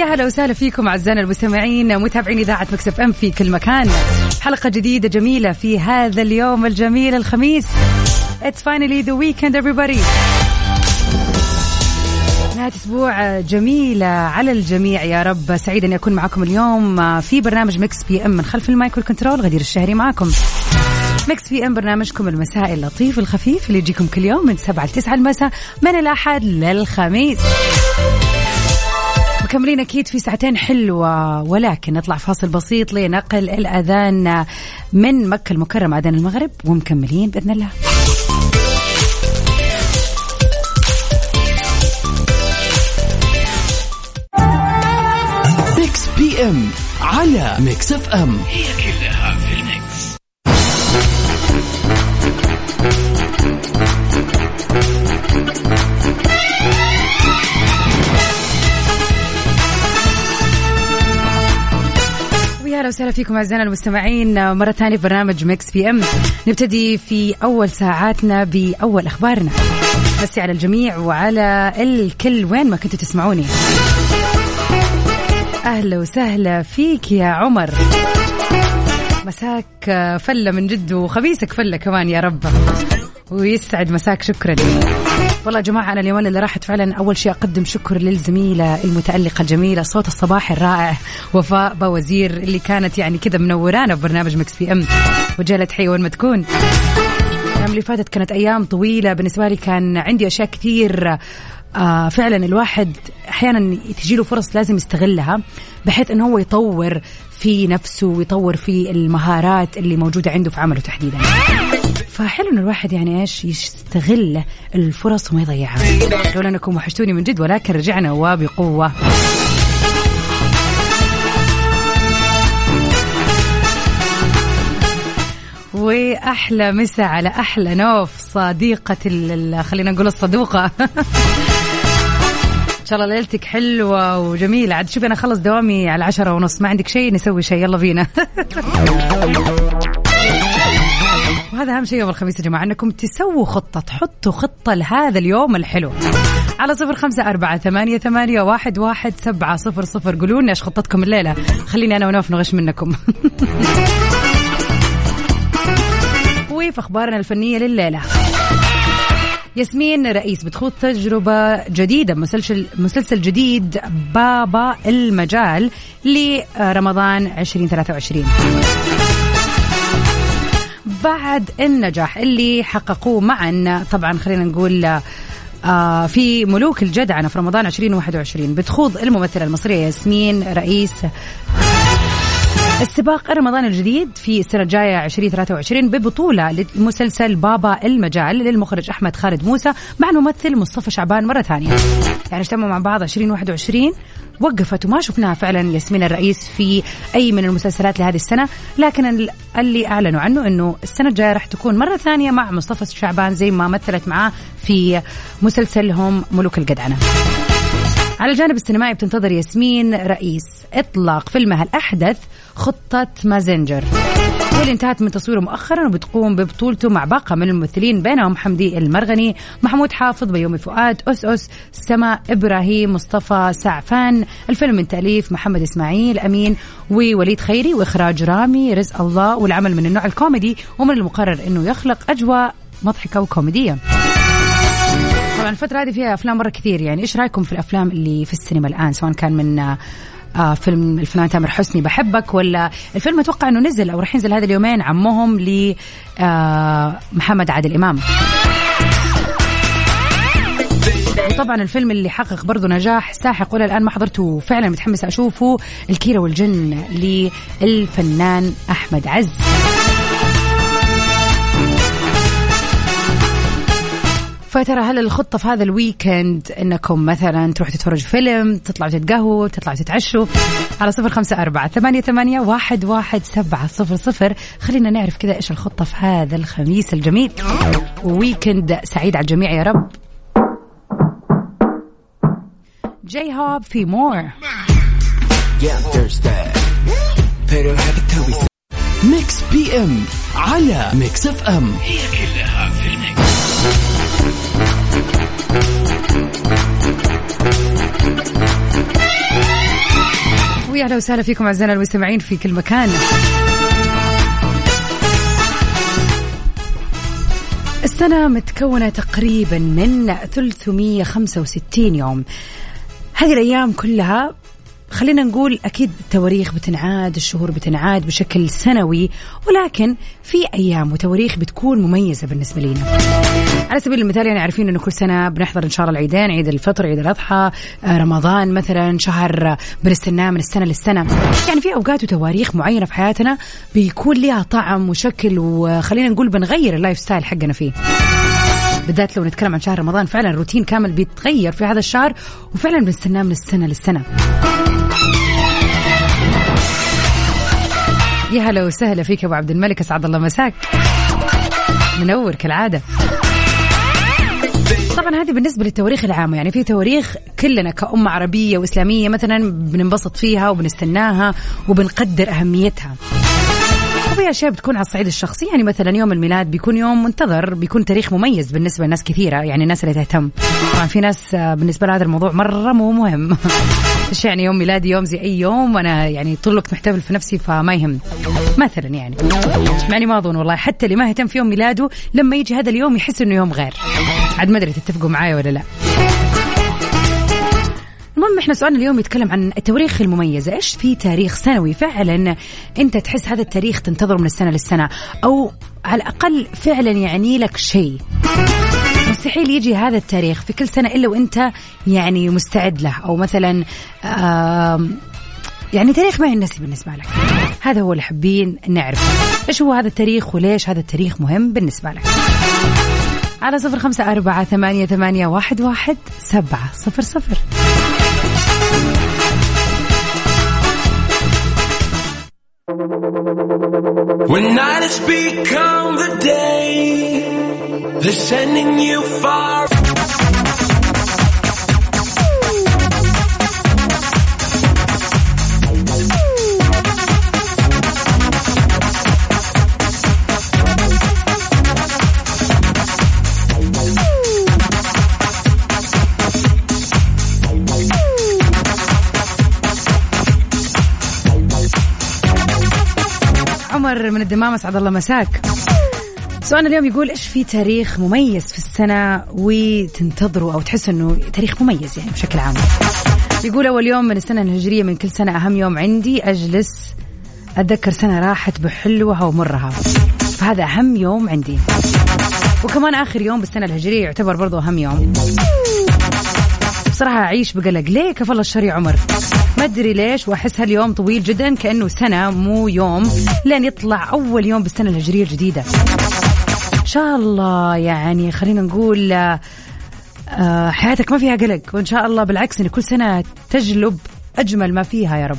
ويا هلا وسهلا فيكم أعزائنا المستمعين متابعين إذاعة Mix FM في كل مكان. حلقة جديدة جميلة في هذا اليوم الجميل الخميس. It's finally the weekend everybody. نهاية أسبوع جميلة على الجميع يا رب. سعيد أني أكون معكم اليوم في برنامج Mix PM من خلف ال mic وال control غدير الشهري معكم. Mix PM برنامجكم المسائي اللطيف الخفيف اللي يجيكم كل يوم من 7 ل 9 المساء من الأحد للخميس. مكملين أكيد في ساعتين حلوة ولكن نطلع فاصل بسيط لنقل الأذان من مكة المكرمة أذان المغرب ومكملين بإذن الله. Mix PM على Mix F M. هي كلها وسهلا فيكم أعزائنا المستمعين. مرة ثانية في برنامج Mix PM. نبتدي في أول ساعاتنا بأول أخبارنا. بس على الجميع وعلى الكل وين ما كنتوا تسمعوني. أهلا وسهلا فيك يا عمر. مساك فلة من جد وخميسك فلة كمان يا رب. ويسعد مساك شكرا. والله يا جماعة أنا اليومين اللي راحت فعلا أول شيء أقدم شكر للزميلة المتألقة الجميلة صوت الصباح الرائع وفاء بوزير اللي كانت يعني كذا منورانا في برنامج Mix PM وجالة حي وين ما تكون. الأيام اللي فاتت كانت أيام طويلة بالنسبة لي كان عندي أشياء كثير آه فعلا الواحد أحيانا تجيله فرص لازم يستغلها بحيث أنه هو يطور في نفسه ويطور في المهارات اللي موجودة عنده في عمله تحديدا. فحلو إن الواحد يعني إيش يستغل الفرص وما يضيعها. لولا انكم وحشتوني من جد ولكن رجعنا وبقوة. وأحلى مسا على أحلى نوف صديقة خلينا نقول الصدوقة. إن شاء الله ليلتك حلوة وجميلة. عاد شوفي أنا أخلص دوامي على عشرة ونص ما عندك شيء نسوي شيء يلا بينا. وهذا أهم شيء يوم الخميس يا جماعة إنكم تسووا خطة تحطوا خطة لهذا اليوم الحلو. على صفر خمسة أربعة ثمانية, ثمانية واحد, واحد سبعة صفر صفر. قولوا لنا إيش خطتكم الليلة. خليني أنا ونوف نغش منكم. وفي أخبارنا الفنية لليلة. ياسمين رئيس بتخوض تجربة جديدة مسلسل مسلسل جديد بابا المجال لرمضان 2023 بعد النجاح اللي حققوه معا. طبعا خلينا نقول آه في ملوك الجدعنة في رمضان 2021 بتخوض الممثلة المصرية ياسمين رئيس السباق رمضان الجديد في السنة الجاية 2023 ببطولة لمسلسل بابا المجال للمخرج أحمد خالد موسى مع الممثل مصطفى شعبان مرة ثانية. يعني اجتمعوا مع بعض 2021 وقفت وما شفناها فعلا ياسمين الرئيس في أي من المسلسلات لهذه السنة لكن ال- اللي أعلنوا عنه أنه السنة الجاية راح تكون مرة ثانية مع مصطفى شعبان زي ما مثلت معاه في مسلسلهم ملوك الجدعنة على الجانب السينمائي بتنتظر ياسمين رئيس إطلاق فيلمها الأحدث خطة مازنجر. واللي انتهت من تصويره مؤخرا وبتقوم ببطولته مع باقة من الممثلين بينهم حمدي المرغني محمود حافظ بيومي فؤاد أس أس سما إبراهيم مصطفى سعفان الفيلم من تأليف محمد إسماعيل أمين ووليد خيري وإخراج رامي رزق الله والعمل من النوع الكوميدي ومن المقرر أنه يخلق أجواء مضحكة وكوميدية. طبعا الفترة هذه فيها أفلام مرة كثير يعني إيش رأيكم في الأفلام اللي في السينما الآن؟ سواء كان من آه، فيلم الفنان تامر حسني بحبك ولا الفيلم أتوقع إنه نزل أو راح ينزل هذا اليومين عمهم ل آه محمد عادل إمام. وطبعا الفيلم اللي حقق برضه نجاح ساحق ولا الآن ما حضرته وفعلا متحمسه أشوفه الكيرة والجن للفنان أحمد عز. فترى هل الخطة في هذا ال weekend إنكم مثلا تروحوا تتفرجوا فيلم تطلعوا تتقهووا تطلعوا تتعشوا؟ على صفر خمسة أربعة ثمانية, ثمانية واحد, واحد سبعة صفر صفر. خلينا نعرف كذا إيش الخطة في هذا الخميس الجميل. و weekend سعيد على الجميع يا رب. J-Hope في More Mix PM على Mix FM هي كلها في ال mix. ويا أهلا وسهلا فيكم أعزائنا المستمعين في كل مكان. السنة متكونة تقريبا من 365 يوم. هذه الأيام كلها خلينا نقول أكيد التواريخ بتنعاد الشهور بتنعاد بشكل سنوي ولكن في أيام وتواريخ بتكون مميزة بالنسبة لنا. على سبيل المثال يعني عارفين أنه كل سنة بنحضر إن شاء الله العيدين عيد الفطر عيد الأضحى آه، رمضان مثلا شهر بنستناه من السنة للسنة. يعني في أوقات وتواريخ معينة في حياتنا بيكون لها طعم وشكل وخلينا نقول بنغير ال lifestyle حقنا فيه. بالذات لو نتكلم عن شهر رمضان فعلا روتين كامل بيتغير في هذا الشهر وفعلا بنستناه من السنة للسنة. يا هلا وسهلا فيك أبو عبد الملك أسعد الله مساك. منور كالعادة. طبعا هذه بالنسبة للتواريخ العامة يعني في تواريخ كلنا كأمة عربية وإسلامية مثلا بننبسط فيها وبنستناها وبنقدر أهميتها. وفي اشياء بتكون على الصعيد الشخصي يعني مثلا يوم الميلاد بيكون يوم منتظر بيكون تاريخ مميز بالنسبة لناس كثيرة يعني الناس اللي تهتم. طبعا في ناس بالنسبة لهذا الموضوع مرة مو مهم. إيش يعني يوم ميلادي يوم زي أي يوم؟ وأنا يعني طول الوقت محتفل في نفسي فما يهم. مثلا يعني. يعني ما اظن والله حتى اللي ما يهتم في يوم ميلاده لما يجي هذا اليوم يحس إنه يوم غير. عاد ما أدري تتفقوا معايا ولا لا. المهم إحنا سؤالنا اليوم يتكلم عن التواريخ المميزة. إيش في تاريخ سنوي؟ فعلا أنت تحس هذا التاريخ تنتظره من السنة للسنة أو على الأقل فعلا يعني لك شيء. مستحيل يجي هذا التاريخ في كل سنة إلا وأنت يعني مستعد له أو مثلا يعني تاريخ ما ينسي بالنسبة لك. هذا هو اللي حابين نعرف إيش هو هذا التاريخ وليش هذا التاريخ مهم بالنسبة لك؟ على صفر خمسة أربعة ثمانية, ثمانية واحد, واحد سبعة صفر صفر When night has become the day, they're sending you far. عمر من الدمام أسعد الله مساك. سؤالنا اليوم يقول إيش في تاريخ مميز في السنة وتنتظروا أو تحس إنه تاريخ مميز يعني بشكل عام؟ يقول أول يوم من السنة الهجرية من كل سنة أهم يوم عندي أجلس أتذكر سنة راحت بحلوها ومرها. فهذا أهم يوم عندي. وكمان آخر يوم بالسنة الهجرية يعتبر برضو أهم يوم. بصراحة أعيش بقلق. ليه الله الشر يا عمر؟ ما أدري ليش وأحس هاليوم طويل جدا كأنه سنة مو يوم لين يطلع أول يوم بالسنة الهجرية الجديدة. إن شاء الله يعني خلينا نقول آه، حياتك ما فيها قلق وإن شاء الله بالعكس إن كل سنة تجلب أجمل ما فيها يا رب.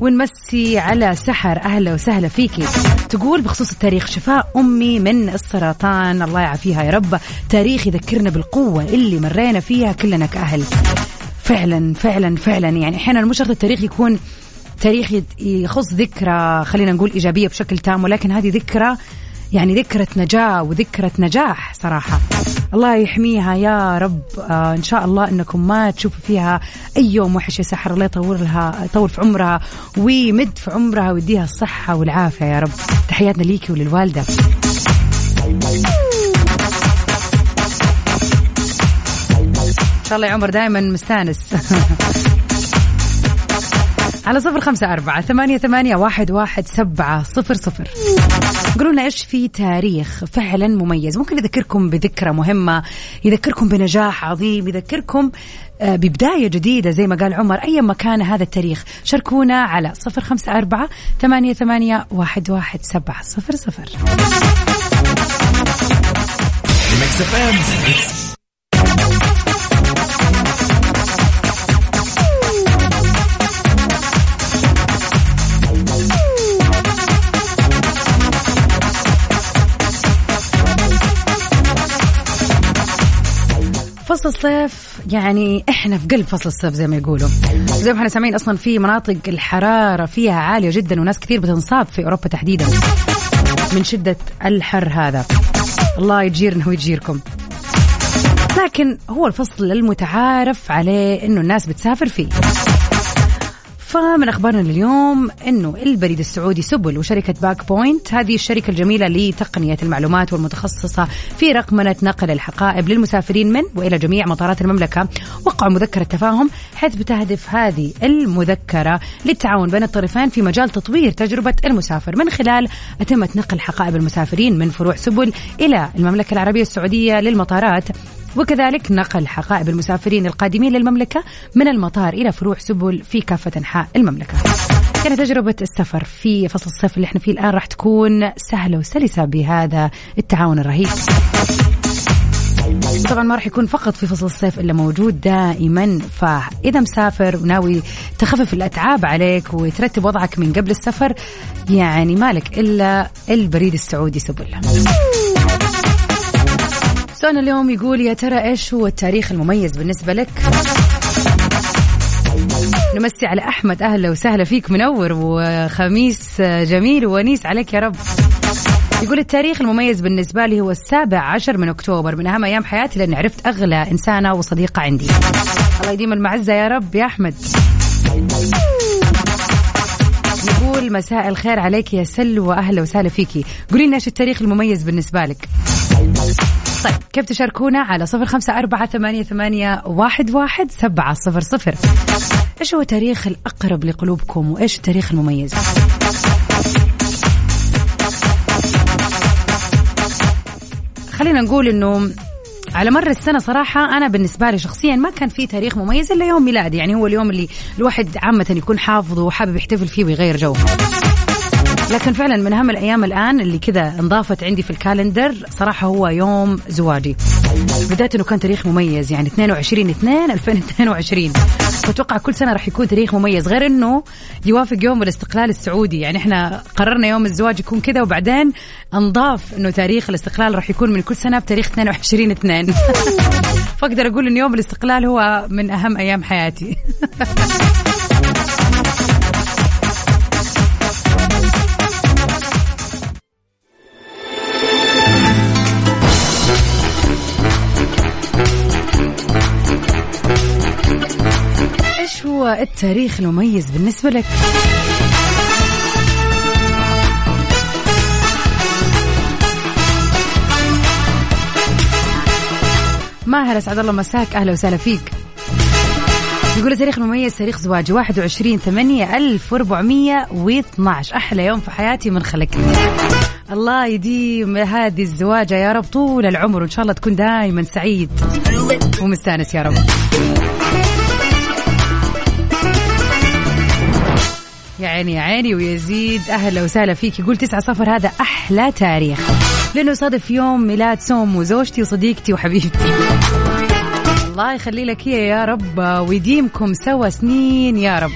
ونمسي على سحر. أهلا وسهلا فيكي. تقول بخصوص التاريخ شفاء أمي من السرطان. الله يعافيها يا رب. تاريخ يذكرنا بالقوة اللي مرينا فيها كلنا كأهل. فعلا فعلا فعلا. يعني أحيانا مو شرط التاريخ يكون تاريخ يخص ذكرى خلينا نقول إيجابية بشكل تام ولكن هذه ذكرى يعني ذكرى نجاة وذكرى نجاح صراحة. الله يحميها يا رب. آه إن شاء الله أنكم ما تشوفوا فيها أي يوم وحش يا سحر. الله يطول لها يطول في عمرها ويمد في عمرها ويديها الصحة والعافية يا رب. تحياتنا ليكي وللوالدة. إن شاء الله يا عمر دائما مستانس. على صفر خمسة أربعة ثمانية, ثمانية واحد, واحد سبعة صفر صفر. قولوا إيش في تاريخ فعلا مميز؟ ممكن يذكركم بذكرى مهمة يذكركم بنجاح عظيم يذكركم آه، ببداية جديدة زي ما قال عمر أي مكان هذا التاريخ. شاركونا على صفر خمسة أربعة ثمانية, ثمانية واحد, واحد سبعة صفر صفر. فصل الصيف يعني إحنا في قلب فصل الصيف زي ما يقولوا. زي ما إحنا سامعين أصلا في مناطق الحرارة فيها عالية جدا وناس كثير بتنصاب في أوروبا تحديدا. من شدة الحر هذا. الله يجيرنا ويجيركم لكن هو الفصل المتعارف عليه إنه الناس بتسافر فيه. فمن أخبارنا اليوم إنه البريد السعودي سبل وشركة باك بوينت هذه الشركة الجميلة لتقنية المعلومات والمتخصصة في رقمنة نقل الحقائب للمسافرين من وإلى جميع مطارات المملكة. وقعوا مذكرة تفاهم حيث بتهدف هذه المذكرة للتعاون بين الطرفين في مجال تطوير تجربة المسافر. من خلال اتمه نقل حقائب المسافرين من فروع سبل إلى المملكة العربية السعودية للمطارات وكذلك نقل حقائب المسافرين القادمين للمملكة من المطار إلى فروع سبل في كافة أنحاء المملكة. كانت تجربة السفر في فصل الصيف اللي إحنا فيه الآن راح تكون سهلة وسلسة بهذا التعاون الرهيب. طبعا ما راح يكون فقط في فصل الصيف إلا موجود دائما. فإذا مسافر وناوي تخفف الأتعاب عليك وترتب وضعك من قبل السفر يعني مالك إلا البريد السعودي سبل. سؤالنا اليوم يقول يا ترى إيش هو التاريخ المميز بالنسبة لك؟ نمسي على أحمد أهلا وسهلا فيك منور وخميس جميل وونيس عليك يا رب. يقول التاريخ المميز بالنسبة لي هو السابع عشر من أكتوبر من أهم أيام حياتي لأني عرفت أغلى إنسانة وصديقة عندي. الله يديم المعزة يا رب يا أحمد. يقول مساء الخير عليك يا سلوى أهلا وسهلا فيكي. قولي لنا إيش التاريخ المميز بالنسبة لك؟ طيب كيف تشاركونا على صفر خمسة أربعة ثمانية, ثمانية واحد, واحد سبعة صفر صفر. إيش هو تاريخ الأقرب لقلوبكم وإيش التاريخ المميز؟ خلينا نقول إنه على مر السنة صراحة أنا بالنسبة لي شخصيا ما كان في تاريخ مميز إلا يوم ميلادي يعني هو اليوم اللي الواحد عامة يكون حافظه وحابب يحتفل فيه ويغير جو. لكن فعلا من أهم الأيام الآن اللي كذا انضافت عندي في ال calendar صراحة هو يوم زواجي. بدايه إنه كان تاريخ مميز يعني 22 2 2022 فاتوقع كل سنة راح يكون تاريخ مميز غير إنه يوافق يوم الاستقلال السعودي. يعني إحنا قررنا يوم الزواج يكون كذا وبعدين انضاف إنه تاريخ الاستقلال راح يكون من كل سنة بتاريخ 22 2 فأقدر أقول ان يوم الاستقلال هو من أهم أيام حياتي. هو التاريخ المميز بالنسبة لك؟ ماهر اسعد الله مساك. أهلا وسهلا فيك. يقول التاريخ المميز تاريخ زواجي 21 8 1412 أحلى يوم في حياتي من خلقتني الله يديم هذه الزواجة يا رب طول العمر وإن شاء الله تكون دائما سعيد ومستأنس يا رب. يا عيني يا عيني ويزيد أهلا وسهلا فيك. يقول تسعة صفر هذا أحلى تاريخ. لأنه صادف يوم ميلاد سوم وزوجتي وصديقتي وحبيبتي. الله يخلي لك هي يا رب ويديمكم سوا سنين يا رب.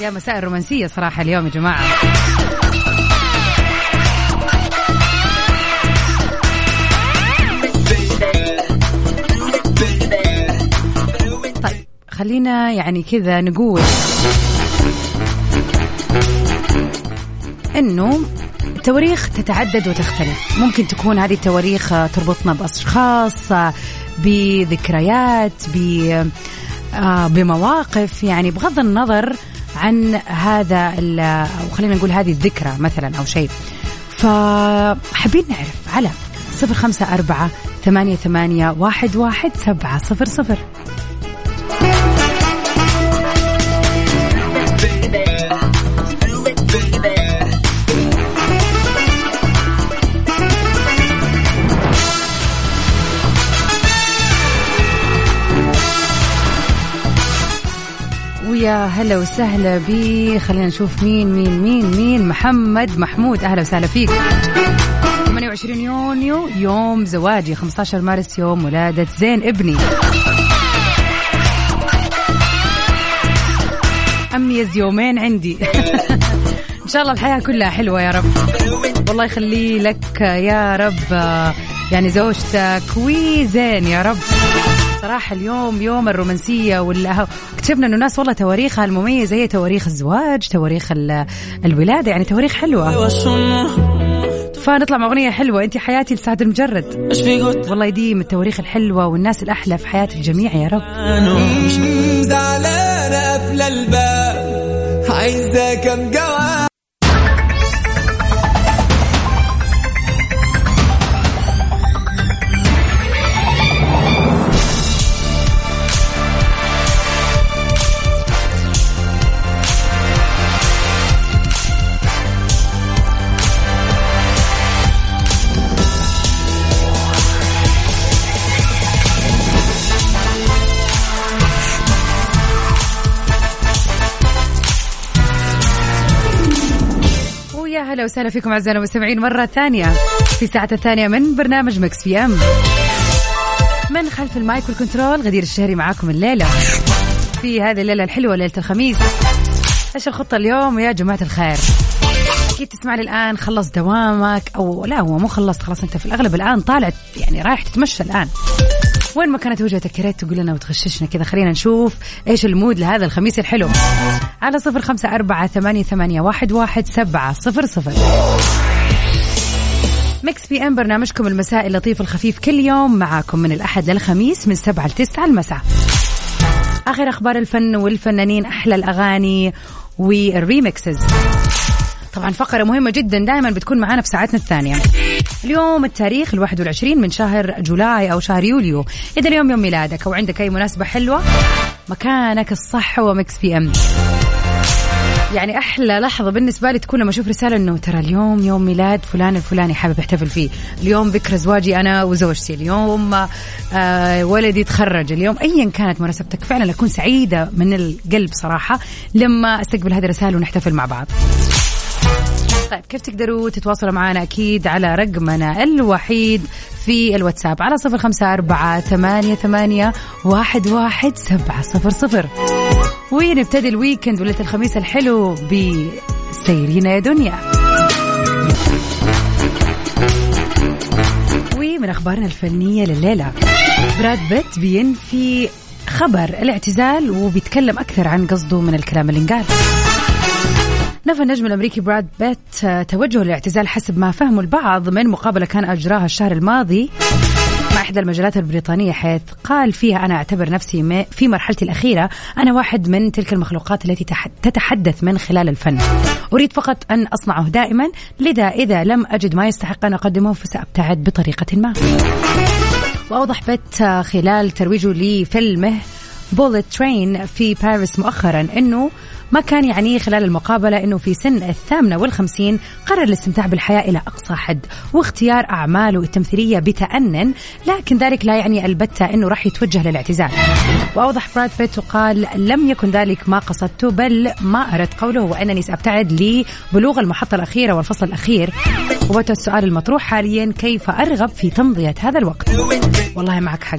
يا مساء الرومانسية صراحة اليوم يا جماعة. طيب خلينا يعني كذا نقول. انه التواريخ تتعدد وتختلف. ممكن تكون هذه التواريخ تربطنا بأشخاص بذكريات آه، بمواقف. يعني بغض النظر عن هذا أو خلينا نقول هذه الذكرى مثلا أو شيء. فحابين نعرف على صفر خمسة أربعة ثمانية ثمانية واحد واحد سبعة صفر صفر. ويا هلا وسهلا بي خلينا نشوف مين مين مين مين. محمد محمود أهلا وسهلا فيك. 28 يونيو يوم زواجي. 15 مارس يوم ولادة زين ابني. أميز يومين عندي. إن شاء الله الحياة كلها حلوة يا رب. والله يخلي لك يا رب يعني زوجتك وزين يا رب. صراحة اليوم يوم الرومانسية وال اكتشفنا إنه ناس والله تواريخها المميزة هي تواريخ الزواج تواريخ الولادة يعني تواريخ حلوة. فنطلع مع أغنية حلوة أنت حياتي لسعد المجرد. والله يديم التواريخ الحلوة والناس الأحلى في حياة الجميع يا رب. زعلانه قبل الباب عايزة كم وسهلا فيكم أعزائنا المستمعين مرة ثانية في الساعة الثانية من برنامج Mix PM. من خلف ال mic وال control غدير الشهري معاكم الليلة. في هذه الليلة الحلوة ليلة الخميس. إيش الخطة اليوم؟ يا جماعة الخير. أكيد تسمعني الآن خلص دوامك أو لا هو مو خلصت خلاص أنت في الأغلب الآن طالع يعني رايح تتمشى الآن. وين ما كانت وجهتك يا ريت تقول لنا وتغششنا كذا. خلينا نشوف إيش ال mood لهذا الخميس الحلو. على صفر خمسة أربعة ثمانية, ثمانية واحد, واحد سبعة صفر صفر. Mix PM برنامجكم المسائي اللطيف الخفيف كل يوم معاكم من الأحد للخميس من سبعة لتسعة المساء. آخر أخبار الفن والفنانين أحلى الأغاني وال remixes طبعا فقرة مهمة جدا دائما بتكون معنا في ساعتنا الثانية. اليوم التاريخ الواحد والعشرين من شهر July أو شهر يوليو. إذا اليوم يوم ميلادك أو عندك أي مناسبة حلوة مكانك الصح هو Mix PM. يعني أحلى لحظة بالنسبة لي تكون لما أشوف رسالة إنه ترى اليوم يوم ميلاد فلان الفلاني حابب احتفل فيه. اليوم ذكرى زواجي أنا وزوجتي اليوم آه ولدي تخرج. اليوم ايا كانت مناسبتك فعلا أكون سعيدة من القلب صراحة لما أستقبل هذه الرسائل ونحتفل مع بعض. طيب كيف تقدروا تتواصلوا معنا أكيد على رقمنا الوحيد في الواتساب على صفر خمسة أربعة ثمانية, ثمانية واحد, واحد سبعة صفر صفر. ونبتدي الويكند وليلة الخميس الحلو بسيرينا يا دنيا. ومن أخبارنا الفنية لليلة براد بيت بينفي خبر الاعتزال وبيتكلم أكثر عن قصده من الكلام اللي انقال نفى النجم الأمريكي براد بيت آه، توجهه للاعتزال حسب ما فهمه البعض من مقابلة كان أجراها الشهر الماضي مع إحدى المجلات البريطانية حيث قال فيها أنا أعتبر نفسي في مرحلتي الأخيرة أنا واحد من تلك المخلوقات التي تتحدث من خلال الفن. أريد فقط أن أصنعه دائما لذا إذا لم أجد ما يستحق أن أقدمه فسأبتعد بطريقة ما. وأوضح بيت آه، خلال ترويجه لفيلمه بولت ترين في باريس مؤخرا إنه ما كان يعنيه خلال المقابلة أنه في سن الثامنة والخمسين قرر الاستمتاع بالحياة إلى أقصى حد واختيار أعماله التمثيلية بتأنن لكن ذلك لا يعني البتة أنه راح يتوجه للاعتزال. وأوضح براد بيت وقال لم يكن ذلك ما قصدته بل ما أردت قوله هو أنني سأبتعد لبلوغ المحطة الأخيرة والفصل الأخير. وبت السؤال المطروح حاليا كيف أرغب في تمضية هذا الوقت؟ والله معك حق.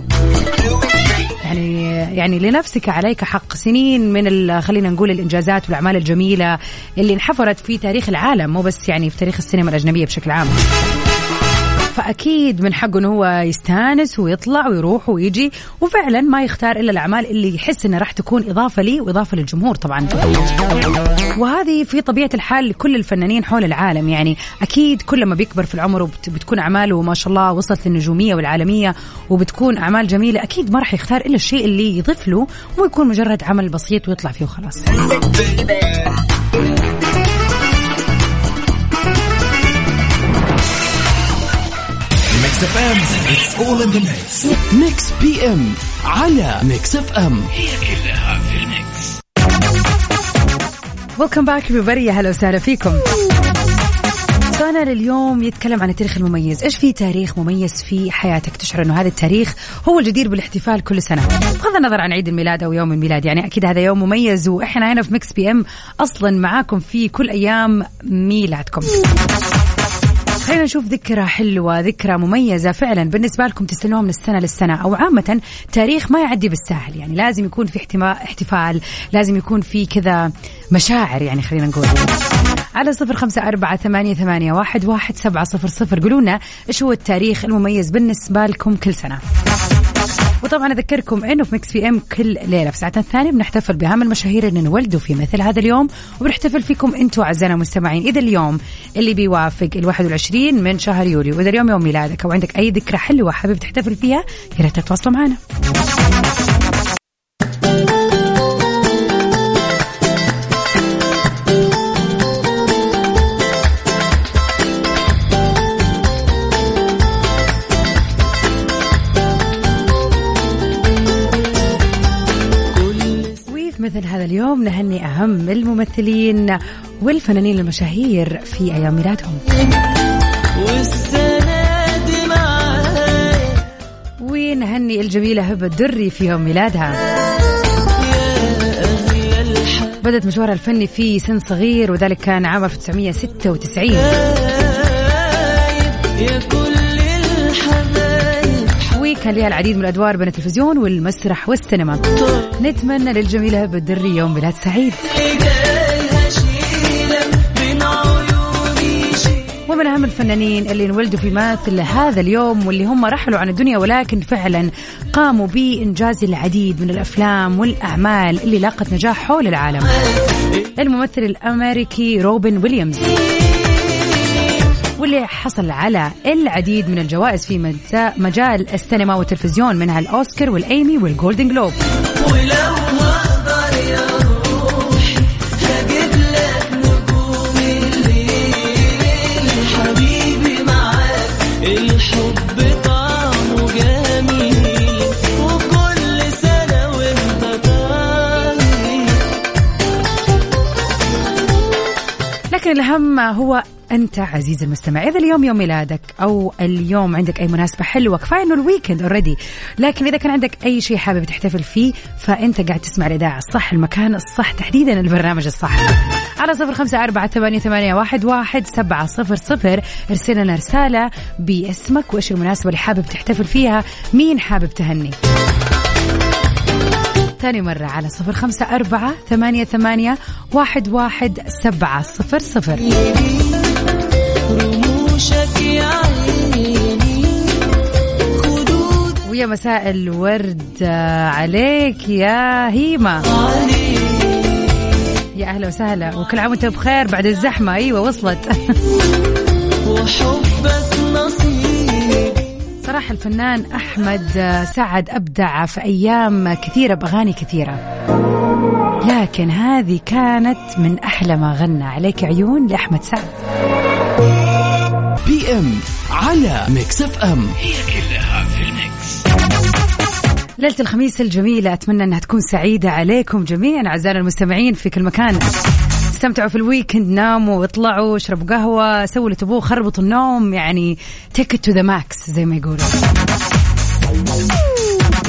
يعني يعني لنفسك عليك حق. سنين من خلينا نقول الإنجازات والأعمال الجميلة اللي انحفرت في تاريخ العالم مو بس يعني في تاريخ السينما الأجنبية بشكل عام. فأكيد من حقه إنه هو يستانس ويطلع ويروح ويجي وفعلا ما يختار إلا الأعمال اللي يحس إنها راح تكون إضافة لي وإضافة للجمهور طبعا. وهذه في طبيعة الحال لكل الفنانين حول العالم. يعني أكيد كل ما بيكبر في العمر وبتكون أعماله ما شاء الله وصلت للنجومية والعالمية وبتكون أعمال جميلة أكيد ما راح يختار إلا الشيء اللي يضيف له مو يكون مجرد عمل بسيط ويطلع فيه وخلاص. Mix F M it's all in the mix Mix PM على Mix FM هي كلها في ال mix. welcome back everybody. هلا وسهلا فيكم. سؤالنا لليوم يتكلم عن التاريخ المميز. إيش في تاريخ مميز في حياتك تشعر إنه هذا التاريخ هو الجدير بالاحتفال كل سنة؟ بغض النظر عن عيد الميلاد أو يوم الميلاد يعني أكيد هذا يوم مميز وإحنا هنا في Mix PM أصلا معاكم في كل أيام ميلادكم. خلينا نشوف ذكرى حلوة ذكرى مميزة. فعلا بالنسبة لكم تستنوها من السنة للسنة. أو عامة تاريخ ما يعدي بالساهل يعني لازم يكون في احتفال لازم يكون في كذا مشاعر يعني خلينا نقول. على صفر خمسة أربعة ثمانية, ثمانية واحد, واحد سبعة صفر صفر. قولونا إيش هو التاريخ المميز بالنسبة لكم كل سنة. وطبعا أذكركم إنه في مكس في إم كل ليلة في ساعتنا الثانية بنحتفل باهم المشاهير اللي انولدوا في مثل هذا اليوم وبنحتفل فيكم أنتم أعزائنا المستمعين. إذا اليوم اللي بيوافق ال 21 من شهر يوليو وإذا اليوم يوم ميلادك أو عندك أي ذكرى حلوة حابب تحتفل فيها يا ريت تتواصلوا معنا. مثل هذا اليوم نهني أهم الممثلين والفنانين المشاهير في أيام ميلادهم. ونهني الجميلة هبة الدري في يوم ميلادها. بدأت مشوارها الفني في سن صغير وذلك كان عام 1996 يا كل كان لها العديد من الأدوار بين التلفزيون والمسرح والسينما. نتمنى للجميلة بالدري يوم ميلاد سعيد. ومن أهم الفنانين اللي انولدوا في مثل هذا اليوم واللي هم رحلوا عن الدنيا ولكن فعلا قاموا بإنجاز العديد من الأفلام والأعمال اللي لاقت نجاح حول العالم. الممثل الأمريكي روبن ويليامز. واللي حصل على العديد من الجوائز في مجال السينما والتلفزيون منها الأوسكار والأيمي والجولدن جلوب. لكن الأهم هو أنت عزيزي المستمع إذا اليوم يوم ميلادك أو اليوم عندك أي مناسبة حلوة كفاية إنه ال weekend already لكن إذا كان عندك أي شيء حابب تحتفل فيه فأنت قاعد تسمع الإذاعة الصح المكان الصح تحديدا البرنامج الصح. على صفر خمسة أربعة ثمانية, ثمانية واحد, واحد سبعة صفر صفر ارسل لنا رسالة باسمك وإيش المناسبة اللي حابب تحتفل فيها مين حابب تهني. ثاني مرة على صفر خمسة أربعة ثمانية, ثمانية واحد, واحد سبعة صفر صفر. ويا مساء الورد. عليك يا هيمة يا أهلا وسهلا وكل عام وأنت بخير بعد الزحمة. أيوة وصلت. وحبك صراحة الفنان أحمد سعد أبدع في أيام كثيرة بأغاني كثيرة. لكن هذه كانت من أحلى ما غنى. عليك عيون لأحمد سعد. PM على Mix FM هي كلها في ال mix. ليلة الخميس الجميلة أتمنى أنها تكون سعيدة عليكم جميعا أعزائنا المستمعين في كل مكان. استمتعوا في ال weekend ناموا واطلعوا اشربوا قهوة سووا اللي تبوه خربطوا النوم يعني take it to the max زي ما يقولوا.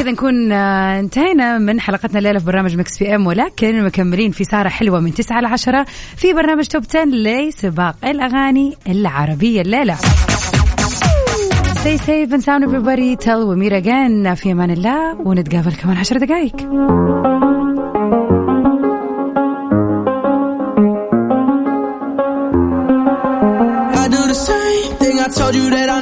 كذا نكون آه، انتهينا من حلقتنا الليلة في برنامج Mix PM ولكن مكملين في سهرة حلوة من 9 ل 10 في برنامج Top 10 لسباق الأغاني العربية الليلة. Stay safe and sound everybody. Till we meet again في أمان الله ونتقابل كمان 10 دقائق. Told you that I